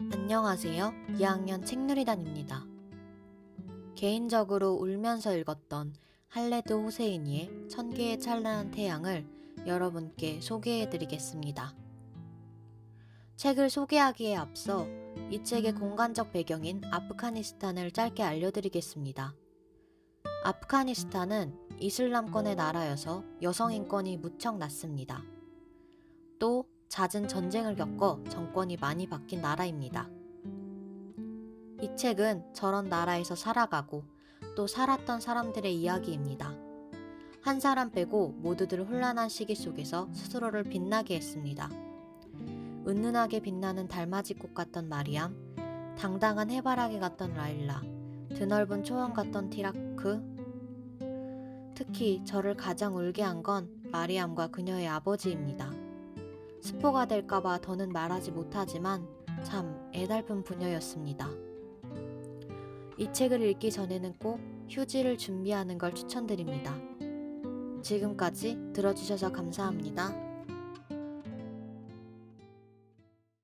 안녕하세요. 2학년 책누리단입니다. 개인적으로 울면서 읽었던 할레드 호세이니의 천 개의 찬란한 태양을 여러분께 소개해 드리겠습니다. 책을 소개하기에 앞서 이 책의 공간적 배경인 아프가니스탄을 짧게 알려드리겠습니다. 아프가니스탄은 이슬람권의 나라여서 여성 인권이 무척 낮습니다. 또 잦은 전쟁을 겪어 정권이 많이 바뀐 나라입니다. 이 책은 저런 나라에서 살아가고 또 살았던 사람들의 이야기입니다. 한 사람 빼고 모두들 혼란한 시기 속에서 스스로를 빛나게 했습니다. 은은하게 빛나는 달맞이 꽃 같던 마리암, 당당한 해바라기 같던 라일라, 드넓은 초원 같던 티라크, 특히 저를 가장 울게 한 건 마리암과 그녀의 아버지입니다. 스포가 될까봐 더는 말하지 못하지만 참 애달픈 부녀였습니다. 이 책을 읽기 전에는 꼭 휴지를 준비하는 걸 추천드립니다. 지금까지 들어주셔서 감사합니다.